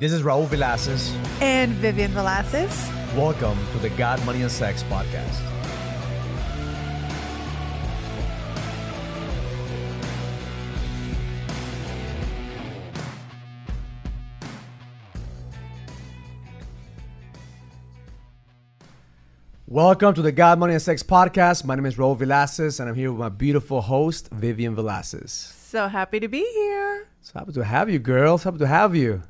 This is Raul Velasquez. And Vivian Velasquez. Welcome to the God, Money, and Sex podcast. Welcome to the God, Money, and Sex podcast. My name is Raul Velasquez, and I'm here with my beautiful host, Vivian Velasquez. So happy to be here. So happy to have you, girls. Happy to have you.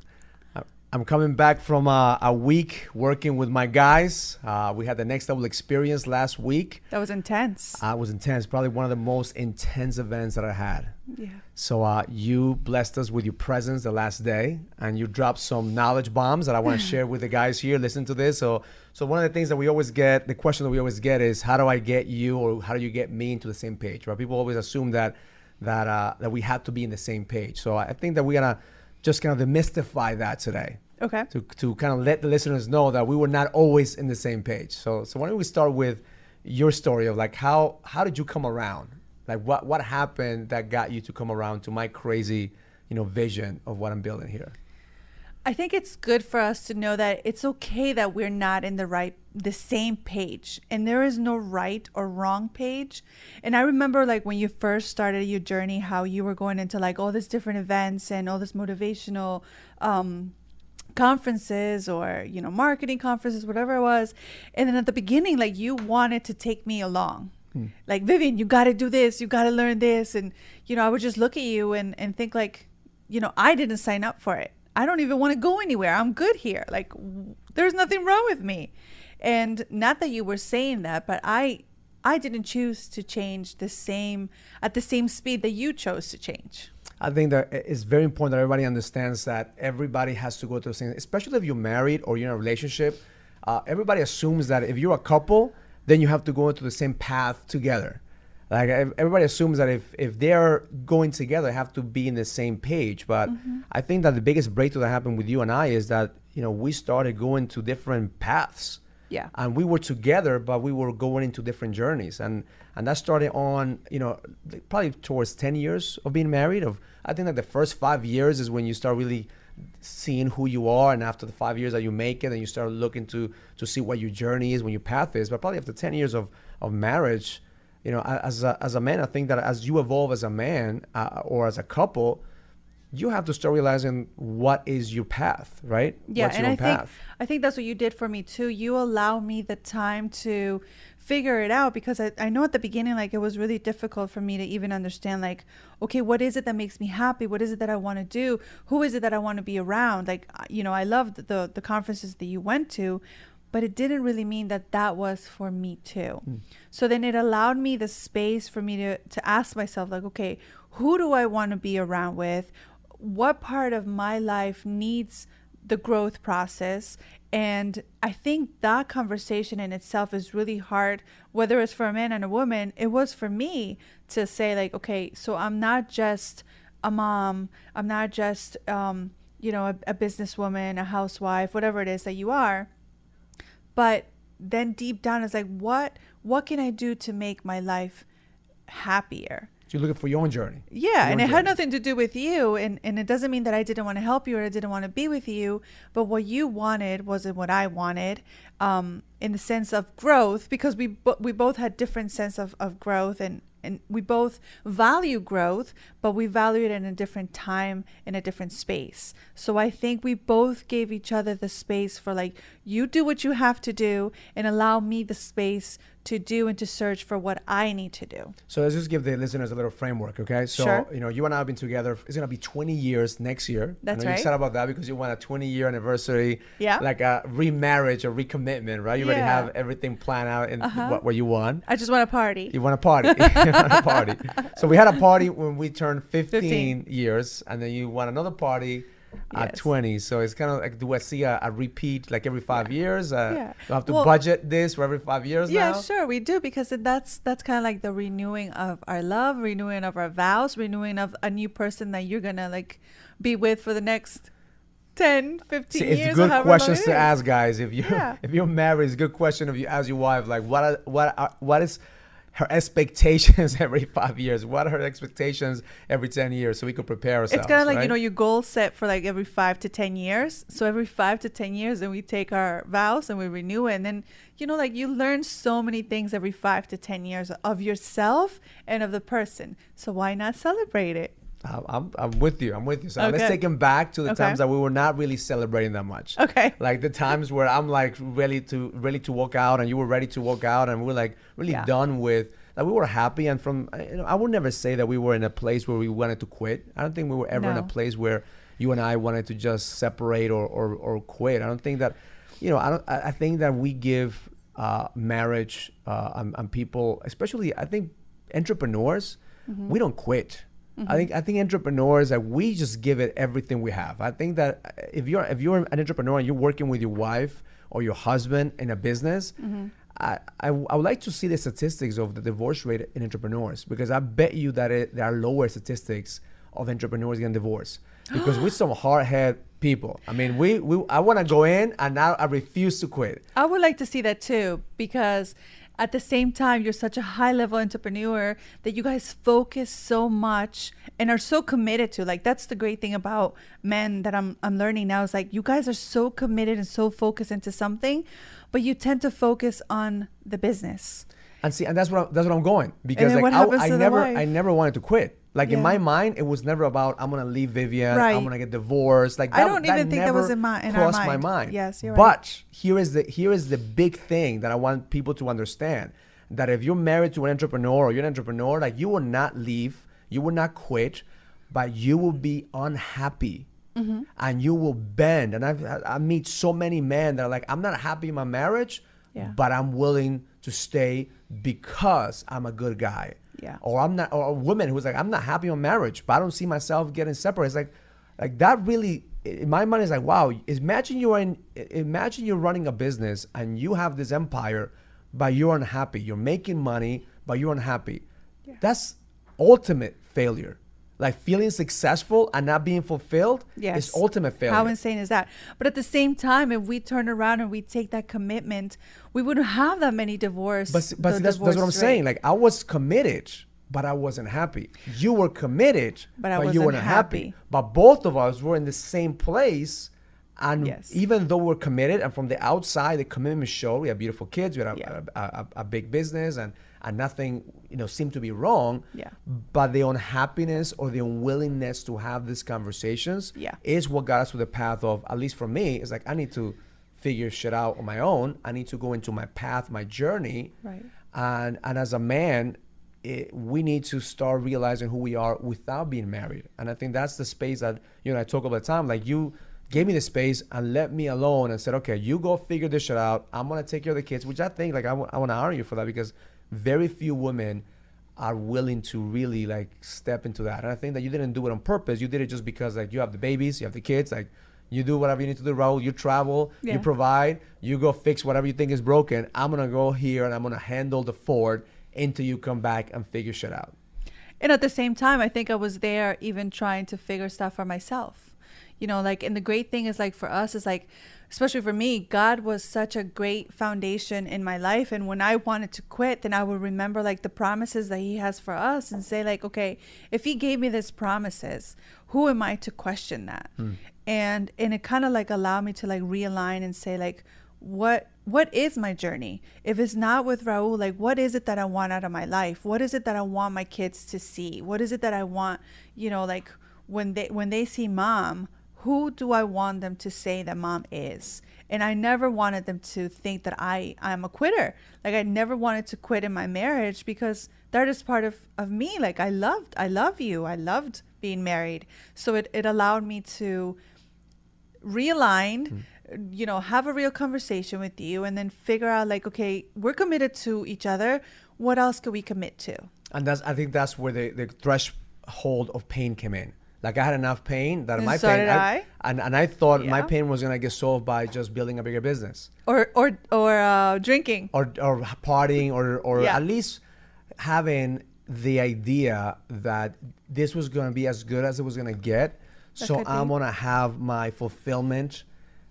I'm coming back from a, a week working with my guys. Uh, we had the next level experience last week. That was intense. Uh, it was intense. Probably one of the most intense events that I had. Yeah. So uh, you blessed us with your presence the last day, and you dropped some knowledge bombs that I want to share with the guys here. Listen to this. So, so one of the things that we always get, the question that we always get is, how do I get you, or how do you get me into the same page? Right? People always assume that that uh, that we have to be in the same page. So I think that we're gonna just kind of demystify that today. Okay. To, to kind of let the listeners know that we were not always in the same page. So so why don't we start with your story of like how how did you come around? Like what what happened that got you to come around to my crazy, you know, vision of what I'm building here? I think it's good for us to know that it's okay that we're not in the right the same page and there is no right or wrong page. And I remember like when you first started your journey how you were going into like all these different events and all this motivational um conferences or you know marketing conferences whatever it was and then at the beginning like you wanted to take me along hmm. like vivian you got to do this you got to learn this and you know i would just look at you and and think like you know i didn't sign up for it i don't even want to go anywhere i'm good here like there's nothing wrong with me and not that you were saying that but i i didn't choose to change the same at the same speed that you chose to change I think that it's very important that everybody understands that everybody has to go through things, especially if you're married or you're in a relationship. Uh, everybody assumes that if you're a couple, then you have to go into the same path together. Like everybody assumes that if, if they're going together, they have to be in the same page. But mm-hmm. I think that the biggest breakthrough that happened with you and I is that you know we started going to different paths. Yeah. And we were together, but we were going into different journeys. And and that started on, you know, probably towards 10 years of being married. Of I think like the first five years is when you start really seeing who you are and after the five years that you make it and you start looking to to see what your journey is when your path is but probably after 10 years of of marriage you know as a, as a man i think that as you evolve as a man uh, or as a couple you have to start realizing what is your path, right? Yeah, What's and I path? think I think that's what you did for me too. You allow me the time to figure it out because I, I know at the beginning like it was really difficult for me to even understand like okay what is it that makes me happy what is it that i want to do who is it that i want to be around like you know i loved the the conferences that you went to but it didn't really mean that that was for me too mm. so then it allowed me the space for me to to ask myself like okay who do i want to be around with what part of my life needs the growth process and I think that conversation in itself is really hard, whether it's for a man and a woman. It was for me to say, like, okay, so I'm not just a mom, I'm not just, um, you know, a, a businesswoman, a housewife, whatever it is that you are. But then deep down, it's like, what, what can I do to make my life happier? So you're looking for your own journey. Yeah, and it journey. had nothing to do with you, and and it doesn't mean that I didn't want to help you or I didn't want to be with you, but what you wanted wasn't what I wanted, um, in the sense of growth, because we bo- we both had different sense of of growth and and we both value growth, but we value it in a different time, in a different space. So I think we both gave each other the space for like, you do what you have to do and allow me the space to do and to search for what I need to do. So let's just give the listeners a little framework, okay? So, sure. you know, you and I have been together, it's gonna be 20 years next year. That's right. You're excited about that because you want a 20 year anniversary, yeah. like a remarriage or recommitment, right? You yeah. already have everything planned out in uh-huh. what, what you want. I just want a party. You want a party. you want a party. So we had a party when we turned 15, 15. years, and then you want another party yes. at 20. So it's kind of like, do I see a, a repeat like every five yeah. years? Uh, yeah. Do I have to well, budget this for every five years yeah, now? sure, we do because that's that's kind of like the renewing of our love, renewing of our vows, renewing of a new person that you're gonna like be with for the next 10 15 See, it's years good questions to ask guys if you yeah. if you're married it's a good question if you ask your wife like what are, what are, what is her expectations every five years? What are her expectations every ten years, so we could prepare ourselves? It's kind of like right? you know your goal set for like every five to ten years. So every five to ten years, then we take our vows and we renew it, and then you know like you learn so many things every five to ten years of yourself and of the person. So why not celebrate it? I'm, I'm, with you. I'm with you. So let's take him back to the Okay. times that we were not really celebrating that much. Okay. Like the times where I'm like ready to ready to walk out, and you were ready to walk out, and we are like really Yeah. done with. Like we were happy, and from I- you know, I would never say that we were in a place where we wanted to quit. I don't think we were ever in a place where you and I wanted to just separate or or, or quit. I don't think that, you know, I don't. I I think that we give uh, marriage uh, and, and people, especially I think entrepreneurs, Mm-hmm. we don't quit. I think I think entrepreneurs that we just give it everything we have. I think that if you're if you're an entrepreneur and you're working with your wife or your husband in a business, Mm-hmm. I, I I would like to see the statistics of the divorce rate in entrepreneurs because I bet you that it, there are lower statistics of entrepreneurs getting divorced because we're some hard head people. I mean, we, we I want to go in and now I refuse to quit. I would like to see that too because at the same time you're such a high level entrepreneur that you guys focus so much and are so committed to like that's the great thing about men that I'm I'm learning now is like you guys are so committed and so focused into something but you tend to focus on the business. And see, and that's what I'm, that's what I'm going because like I, I never wife? I never wanted to quit. Like in my mind, it was never about I'm gonna leave Vivian. Right. I'm gonna get divorced. Like I don't even think that was in my- in crossed my mind. mind. Yes, you're right. But here is the here is the big thing that I want people to understand that if you're married to an entrepreneur or you're an entrepreneur, like you will not leave, you will not quit, but you will be unhappy. Mm-hmm. And you will bend, and I've, I I meet so many men that are like, I'm not happy in my marriage, Yeah. but I'm willing to stay because I'm a good guy. Yeah. Or I'm not, or a woman who's like, I'm not happy on marriage, but I don't see myself getting separated. It's like, like that really, in my mind, is like, wow. Imagine you're in, imagine you're running a business and you have this empire, but you're unhappy. You're making money, but you're unhappy. That's ultimate failure. Like feeling successful and not being fulfilled Yes. is ultimate failure. How insane is that? But at the same time, if we turn around and we take that commitment, we wouldn't have that many divorce. But, but see, that's, that's what I'm divorce saying. Like I was committed, but I wasn't happy. You were committed, But I you wasn't weren't happy. happy. But both of us were in the same place. And Yes. even though we're committed, and from the outside, the commitment showed. We have beautiful kids. We had a, Yeah. a, a, a big business, and and nothing you know seemed to be wrong. Yeah. But the unhappiness or the unwillingness to have these conversations Yeah. is what got us to the path of at least for me. It's like I need to figure shit out on my own. I need to go into my path, my journey Right. and and as a man it, we need to start realizing who we are without being married and i think that's the space that you know i talk all the time like you gave me the space and let me alone and said okay you go figure this shit out i'm gonna take care of the kids which i think like i want to honor you for that because very few women are willing to really like step into that and i think that you didn't do it on purpose you did it just because like you have the babies you have the kids like you do whatever you need to do Raul. you travel Yeah. you provide you go fix whatever you think is broken i'm gonna go here and i'm gonna handle the ford until you come back and figure shit out And at the same time, I think I was there even trying to figure stuff for myself. You know, like, and the great thing is like for us is like, especially for me, God was such a great foundation in my life. And when I wanted to quit, then I would remember like the promises that He has for us and say, like, okay, if He gave me these promises, who am I to question that? Hmm. And and it kind of like allowed me to like realign and say, like, what what is my journey if it's not with raul like what is it that i want out of my life what is it that i want my kids to see what is it that i want you know like when they when they see mom who do i want them to say that mom is? And i never wanted them to think that i i'm a quitter. Like i never wanted to quit in my marriage because that is part of of me. Like i loved i love you. I loved being married. So it, it allowed me to realign hmm. you know have a real conversation with you and then figure out like okay we're committed to each other. What else can we commit to? And that's i think that's where the, the threshold of pain came in like i had enough pain that And my so pain did I. and, and i thought my pain was gonna get solved by just building a bigger business or or or uh, drinking or or partying or or Yeah. at least having the idea that this was going to be as good as it was going to get so i'm be. going to have my fulfillment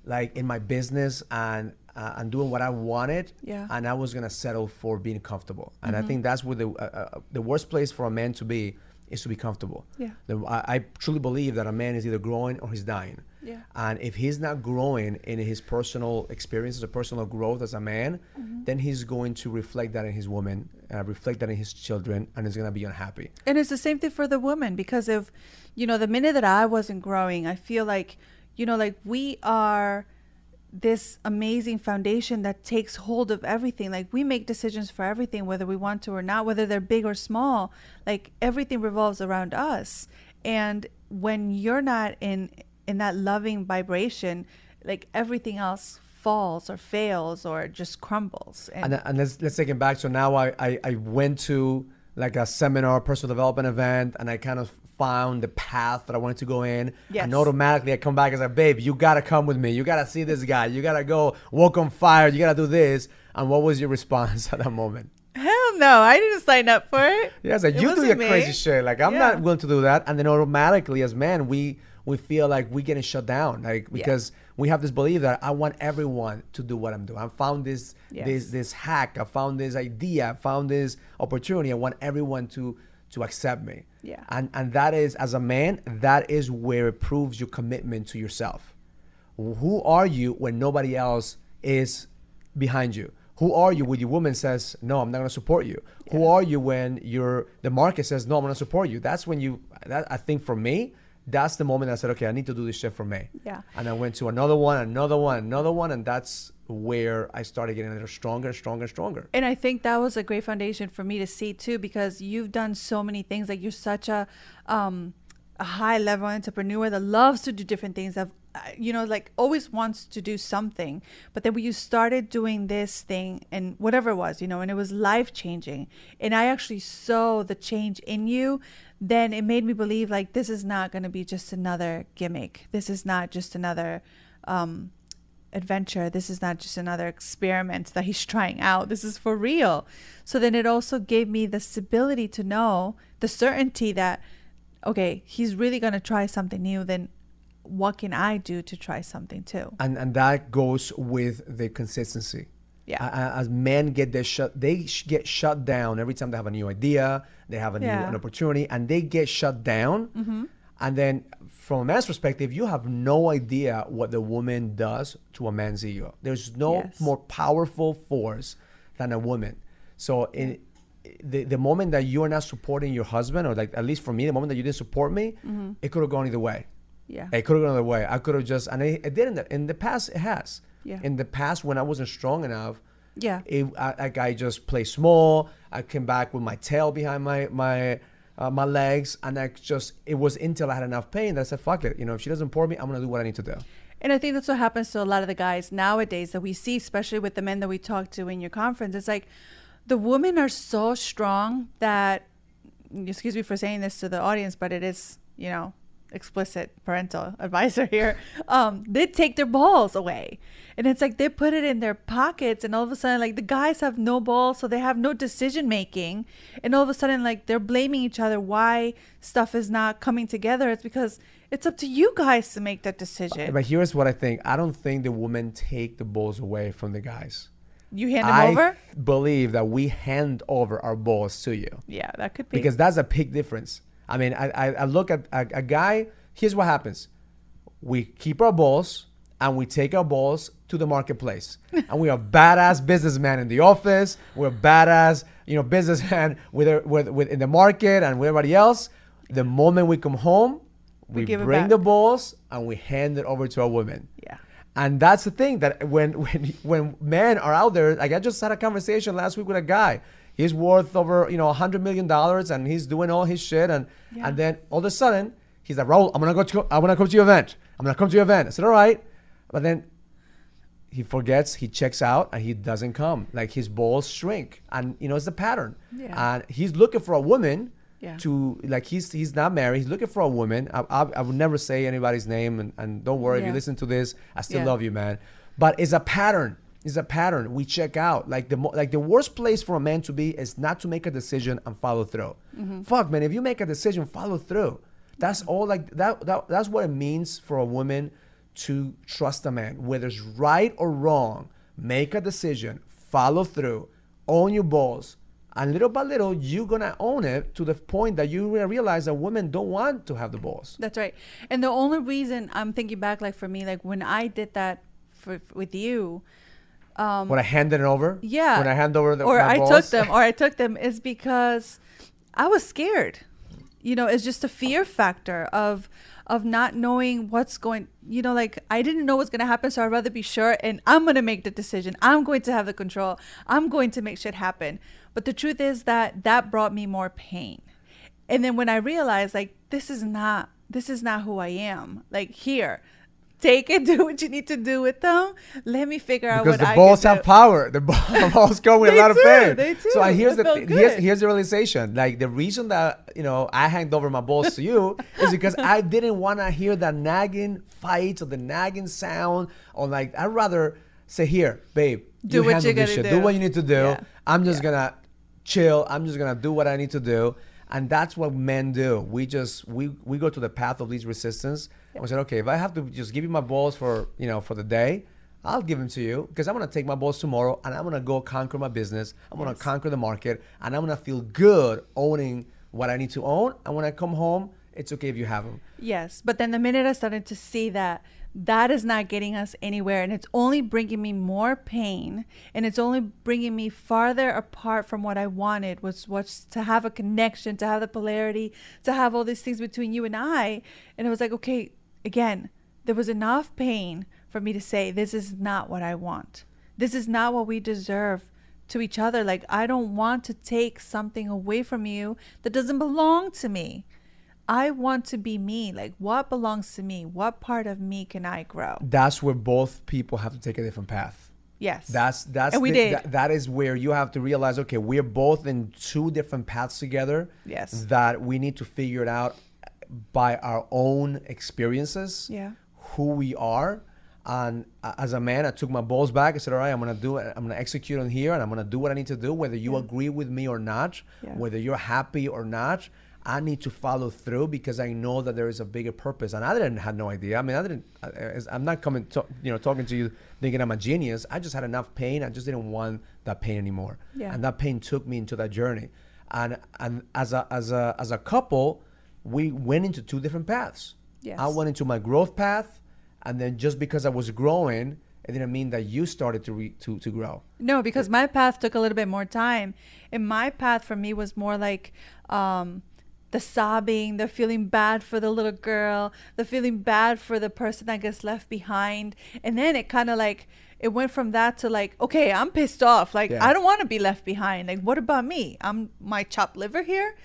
like in my business and uh, and doing what I wanted, Yeah. and I was gonna settle for being comfortable. And Mm-hmm. I think that's where the uh, uh, the worst place for a man to be is to be comfortable. Yeah. The- I, I truly believe that a man is either growing or he's dying. Yeah. And if he's not growing in his personal experiences or personal growth as a man, Mm-hmm. then he's going to reflect that in his woman, uh, reflect that in his children, and he's gonna be unhappy. And it's the same thing for the woman because if, you know, the minute that I wasn't growing, I feel like, you know, like we are this amazing foundation that takes hold of everything. Like we make decisions for everything, whether we want to or not, whether they're big or small. Like everything revolves around us. And when you're not in in that loving vibration, like everything else falls or fails or just crumbles. and, and let's let's take it back. So now I, I I went to like a seminar, personal development event, and I kind of found the path that I wanted to go in. Yes. And automatically I come back and say, babe, you gotta come with me. You gotta see this guy. You gotta go walk on fire. You gotta do this. And what was your response at that moment? Hell no, I didn't sign up for it. Yeah, it's like It you do your me. crazy shit. Like I'm Yeah. not willing to do that. And then automatically as men, we we feel like we're getting shut down. Like because we have this belief that I want everyone to do what I'm doing. I found this Yes. this this hack. I found this idea. I found this opportunity. I want everyone to to accept me. Yeah. And and that is as a man, that is where it proves your commitment to yourself. Who are you when nobody else is behind you? Who are you when your woman says, "No, I'm not going to support you"? Who are you when your the market says, "No, I'm going to support you"? That's when you. That I think for me, that's the moment I said, "Okay, I need to do this shit for me." Yeah. And I went to another one, another one, another one, and that's where I started getting a little stronger, stronger, stronger. And I think that was a great foundation for me to see too, because you've done so many things. Like you're such a, um, a high level entrepreneur that loves to do different things. That uh, you know, like always wants to do something. But then when you started doing this thing and whatever it was, you know, and it was life changing, and I actually saw the change in you. Then it made me believe like this is not going to be just another gimmick. This is not just another. Um, adventure. This is not just another experiment that he's trying out. This is for real. So then it also gave me the stability to know the certainty that, okay, he's really going to try something new. Then what can I do to try something too? and and that goes with the consistency. Yeah. As men get their shut, they sh- get shut down every time they have a new idea, they have a new Yeah. Mm-hmm. an opportunity, and they get shut down. And then, from a man's perspective, you have no idea what the woman does to a man's ego. There's no Yes. more powerful force than a woman. So in the, the moment that you are not supporting your husband, or like at least for me, the moment that you didn't support me, Mm-hmm. it could have gone either way. Yeah. It could have gone another way. I could have just, and it, it didn't. In the past, it has. Yeah. In the past, when I wasn't strong enough, Yeah. it, I, like I just play small. I came back with my tail behind my my uh, my legs, and I just it was until I had enough pain that I said, "Fuck it." You know, if she doesn't pour me, I'm gonna do what I need to do. And I think that's what happens to a lot of the guys nowadays that we see, especially with the men that we talk to in your conference. It's like the women are so strong that, excuse me for saying this to the audience, but it is, you know, explicit parental advisor here. Um, they take their balls away. And it's like they put it in their pockets, and all of a sudden, like the guys have no balls, so they have no decision making. And all of a sudden, like they're blaming each other why stuff is not coming together. It's because it's up to you guys to make that decision. But here's what I think: I don't think the women take the balls away from the guys. You hand them I over? believe that we hand over our balls to you. Yeah, that could be. because that's a big difference. I mean, I, I, I look at a, a guy. Here's what happens: we keep our balls and we take our balls to the marketplace, and we are badass businessmen in the office. We're badass, you know, businessmen with, with, with in the market and with everybody else. The moment we come home, we, give it bring the balls and we hand it over to our women. yeah. And that's the thing that when when when men are out there, like I just had a conversation last week with a guy. He's worth over you know a hundred million dollars, and he's doing all his shit, and Yeah. and then all of a sudden he's like, Raul, I'm gonna go to I'm gonna come to your event. I'm gonna come to your event. I said, all right, but then he forgets, he checks out, and he doesn't come. Like his balls shrink, and you know it's the pattern. Yeah. And he's looking for a woman Yeah. to like he's he's not married. He's looking for a woman. I, I, I would never say anybody's name, and, and don't worry if you listen to this. I still Yeah. love you, man. But it's a pattern. It's a pattern. We check out. Like the like the worst place for a man to be is not to make a decision and follow through. Mm-hmm. Fuck, man. If you make a decision, follow through. That's all. Like that, that. That's what it means for a woman to trust a man, whether it's right or wrong. make a decision, follow through, own your balls, and little by little, you're gonna own it to the point that you realize that women don't want to have the balls. That's right. And the only reason I'm thinking back, like for me, like when I did that for with you, um, When I handed it over, yeah, When I hand over the or I balls, took them, or I took them, is because I was scared. You know, it's just a fear factor of of not knowing what's going. You know, like I didn't know what's going to happen, so I'd rather be sure, and I'm going to make the decision. I'm going to have the control. I'm going to make shit happen. But the truth is that that brought me more pain. And then when I realized, like, this is not this is not who I am. Like here, take it, do what you need to do with them. Let me figure out what because the I balls have do. power. The ball- the balls come with a lot of do, pain. they So I, here's It the here's, here's the realization. Like the reason that you know I hanged over my balls to you is because I didn't want to hear that nagging fight or the nagging sound or like I'd rather say here, babe, Do you what you gotta. Do do. what you need to do. Yeah. I'm just Yeah. gonna chill. I'm just gonna do what I need to do. And that's what men do. We just we we go to the path of least resistance. And we said, okay, if I have to just give you my balls for you know for the day, I'll give them to you because I'm gonna take my balls tomorrow and I'm gonna go conquer my business. I'm gonna conquer the market and I'm gonna feel good owning what I need to own. And when I come home, it's okay if you have them. Yes, but then the minute I started to see that that is not getting us anywhere and it's only bringing me more pain and it's only bringing me farther apart from what I wanted was was to have a connection, to have the polarity, to have all these things between you and I. And it was like, okay, again, there was enough pain for me to say this is not what I want. This is not what we deserve to each other. Like I don't want to take something away from you that doesn't belong to me. I want to be me. Like, what belongs to me? What part of me can I grow? That's where both people have to take a different path. Yes. That's that's And we the- did. that- that is where you have to realize okay we're both in two different paths together Yes. that we need to figure it out by our own experiences Yeah. who we are and as a man i took my balls back i said all right i'm gonna do it i'm gonna execute on here and i'm gonna do what i need to do whether you Yeah. agree with me or not Yeah. whether you're happy or not i need to follow through because i know that there is a bigger purpose. And i didn't had no idea. I mean i didn't I- i'm not coming to, you know talking to you thinking i'm a genius. I just had enough pain. I just didn't want that pain anymore. Yeah. and that pain took me into that journey. And and as a as a as a couple we went into two different paths. Yes. i went into my growth path and then just because i was growing it didn't mean that you started to re, to to grow. No, because my path took a little bit more time. And my path for me was more like um, the sobbing, the feeling bad for the little girl, the feeling bad for the person that gets left behind. And then it kind of like, it went from that to like, okay, I'm pissed off. Like, Yeah. I don't want to be left behind. Like, what about me? I'm my chopped liver here.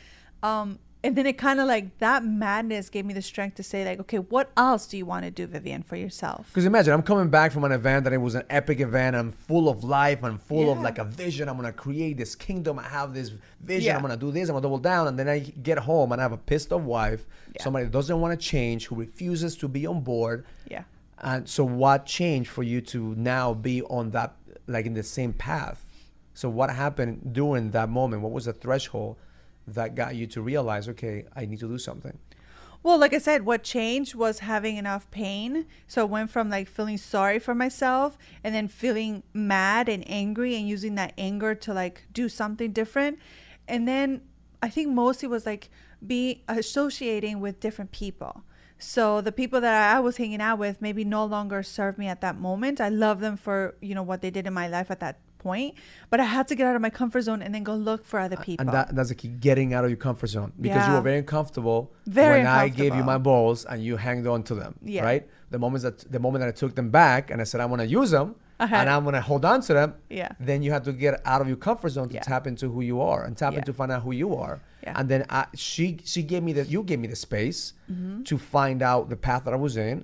Um, and then it kind of like that madness gave me the strength to say like, okay, what else do you want to do, Vivian, for yourself? Because imagine I'm coming back from an event that it was an epic event. I'm full of life. I'm full of like a vision. I'm gonna create this kingdom. I have this vision. Yeah. I'm gonna do this. I'm gonna double down. And then I get home and I have a pissed off wife, Yeah. somebody that doesn't want to change, who refuses to be on board. Yeah. And so, what changed for you to now be on that, like in the same path? So, what happened during that moment? What was the threshold that got you to realize, okay, I need to do something? Well, like I said, what changed was having enough pain. So it went from like feeling sorry for myself and then feeling mad and angry and using that anger to like do something different. And then I think mostly was like be associating with different people. So the people that I was hanging out with maybe no longer serve me at that moment. I love them for, you know, what they did in my life at that point, but I had to get out of my comfort zone and then go look for other people. And that, that's the key, getting out of your comfort zone because you were very uncomfortable Very when I gave you my balls and you hanged on to them, Yeah. right? The moment that the moment that I took them back and I said I want to use them Uh-huh. and I'm going to hold on to them, Yeah. then you have to get out of your comfort zone to Yeah. tap into who you are and tap Yeah. into find out who you are. Yeah. And then I, she she gave me the you gave me the space Mm-hmm. to find out the path that I was in,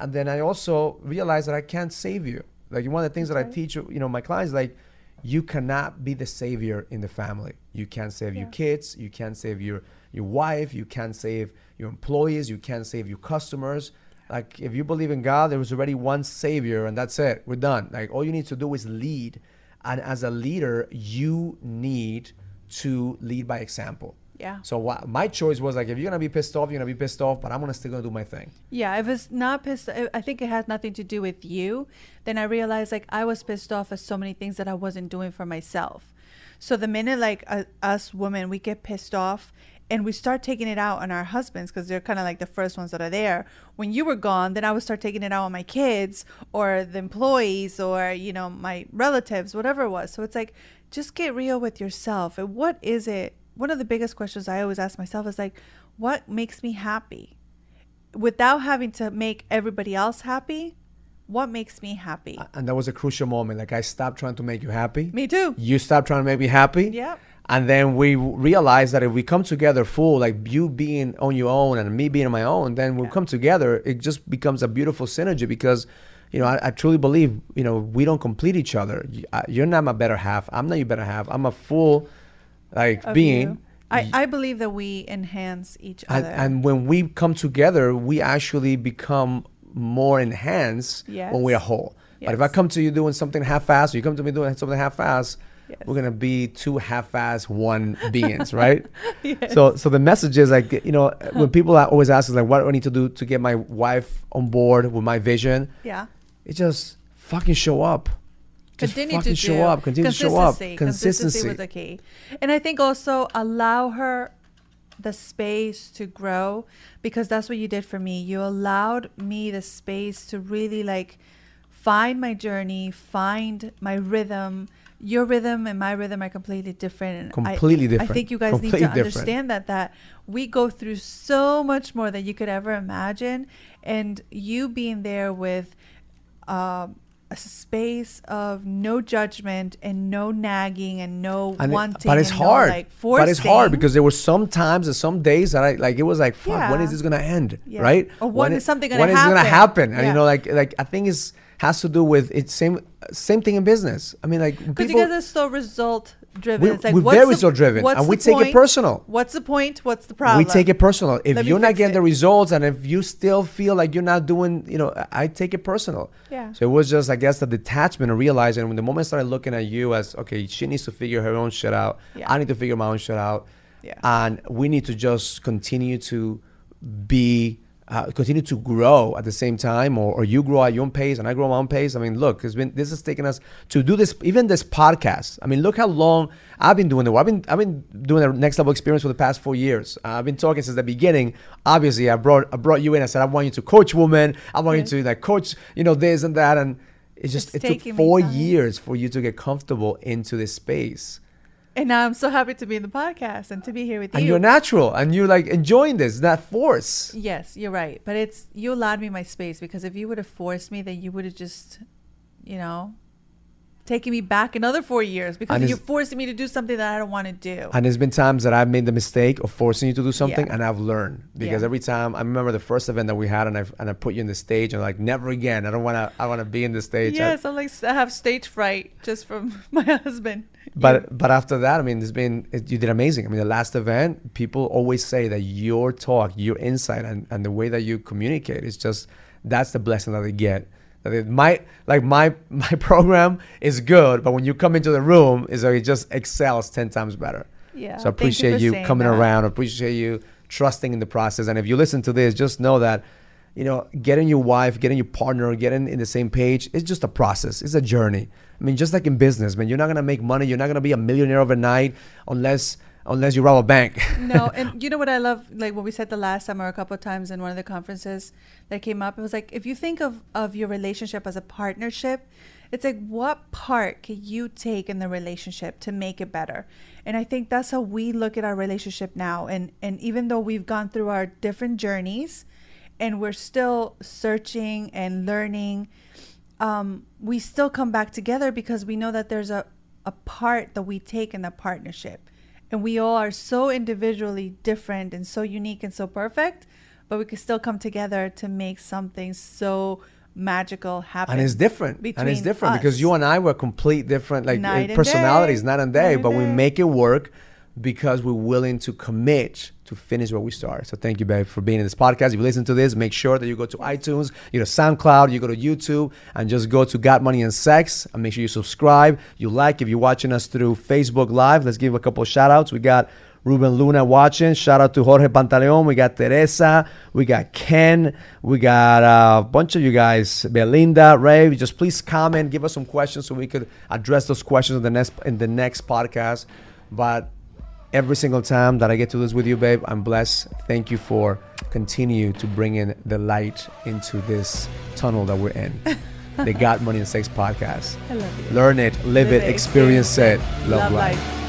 and then I also realized that I can't save you. Like one of the things that I teach you know my clients like you cannot be the savior in the family. You can't save your kids. You can't save your your wife. You can't save your employees. You can't save your customers. Like if you believe in God, there was already one savior, and that's it. We're done. Like all you need to do is lead, and as a leader, you need to lead by example. Yeah. So wha- my choice was like, if you're gonna be pissed off, you're gonna be pissed off, but I'm gonna still gonna do my thing. Yeah, if it's not pissed, I I think it has nothing to do with you. Then I realized like I was pissed off at so many things that I wasn't doing for myself. So the minute like uh, us women we get pissed off and we start taking it out on our husbands because they're kind of like the first ones that are there. When you were gone, then I would start taking it out on my kids or the employees or you know my relatives, whatever it was. So it's like just get real with yourself. And what is it? One of the biggest questions I always ask myself is like, what makes me happy? without having to make everybody else happy, what makes me happy? And that was a crucial moment. Like I stopped trying to make you happy. me too. You stopped trying to make me happy. Yep. And then we realized that if we come together full, like you being on your own and me being on my own, then we Yeah. come together, it just becomes a beautiful synergy because, you know, I, I truly believe, you know, we don't complete each other. You're not my better half. I'm not your better half. I'm a full, like, of being. you. I, I believe that we enhance each other. and when we come together, we actually become more enhanced when we are Yes. whole. But if I come to you doing something half-assed, or you come to me doing something half-assed, Yes. we're gonna be two half-assed one beings, right? Yes. So, so the message is like, you know, when people are always ask us like, what do I need to do to get my wife on board with my vision? yeah. It just fucking show up. Continue to show do. up. Continue to show up. Consistency. Consistency. Was the key. And I think also allow her the space to grow because that's what you did for me. You allowed me the space to really like find my journey, find my rhythm. Your rhythm and my rhythm are completely different. And I- Completely I think you guys Completely need to different. understand that that we go through so much more than you could ever imagine, and you being there with um, a space of no judgment and no nagging and no And it- wanting. but it's and no, hard. like, but it's hard because there were some times and some days that I like it was like, fuck, when is this gonna end? Yeah. Right? Or when is something gonna when is it gonna happen? happen? And you know, like like I think it's has to do with it's same same thing in business. I mean, like Because people you guys are so result driven. We're- it's like we're very result-driven, what's and we take it personal. What's the point? What's the problem? we take it personal. If Let you're not getting it. the results and if you still feel like you're not doing, you know, I take it personal. Yeah. So it was just, I guess, the detachment of realizing when the moment I started looking at you as, okay, she needs to figure her own shit out. Yeah. I need to figure my own shit out. Yeah. And we need to just continue to be, uh, continue to grow at the same time, or, or you grow at your own pace and I grow at my own pace. I mean, look, it's been this has taken us to do this, even this podcast. I mean, look how long I've been doing it. I've been I've been doing the next level experience for the past four years. Uh, I've been talking since the beginning. Obviously, I brought I brought you in. I said I want you to coach women. I want Yes. you to like coach, you know, this and that, and it just It's it took four years for you to get comfortable into this space. And now I'm so happy to be in the podcast and to be here with you. And you. you're natural, and you're like enjoying this, not force. Yes, you're right. But it's you allowed me my space because if you would have forced me, then you would have just, you know, taken me back another four years because you're forcing me to do something that I don't want to do. And there's been times that I've made the mistake of forcing you to do something, Yeah. and I've learned because Yeah. every time I remember the first event that we had, and I and I put you in the stage, and like never again. I don't want to. I want to be in the stage. I- yes, I'm like I have stage fright just from my husband. but but after that, I mean, there's been it, you did amazing. I mean, the last event, people always say that your talk, your insight, and, and the way that you communicate is just that's the blessing that they get. Might like my my program is good, but when you come into the room, is like it just excels ten times better. yeah. So I appreciate for you, coming that. around. I appreciate you trusting in the process. And if you listen to this, just know that, you know, getting your wife, getting your partner, getting in the same page, it's just a process. It's a journey. I mean, just like in business, man, you're not gonna make money. You're not gonna be a millionaire overnight unless unless you rob a bank. no, and you know what I love, like what we said the last time or a couple of times in one of the conferences that came up. It was like if you think of of your relationship as a partnership, it's like what part can you take in the relationship to make it better? And I think that's how we look at our relationship now. And and even though we've gone through our different journeys, and we're still searching and learning, um, we still come back together because we know that there's a a part that we take in the partnership and we all are so individually different and so unique and so perfect but we can still come together to make something so magical happen and it's different. and it's different because you and I were complete different like Night personalities, night and day, Night but we make it work because we're willing to commit to finish what we start. So thank you, babe, for being in this podcast. If you listen to this, make sure that you go to iTunes, you to SoundCloud, you go to YouTube, and just go to God Money and Sex and make sure you subscribe. You like if you're watching us through Facebook Live. Let's give a couple shout outs. We got Ruben Luna watching. Shout out to Jorge Pantaleon. We got Teresa. We got Ken. We got uh, a bunch of you guys. Belinda, Ray. Just please comment. Give us some questions so we could address those questions in the next in the next podcast. But every single time that I get to this with you, babe, I'm blessed. Thank you for continue to bring in the light into this tunnel that we're in. the God Money and Sex podcast. I love you. Learn it, live, Live it, it, experience, it. Love, Love life. life.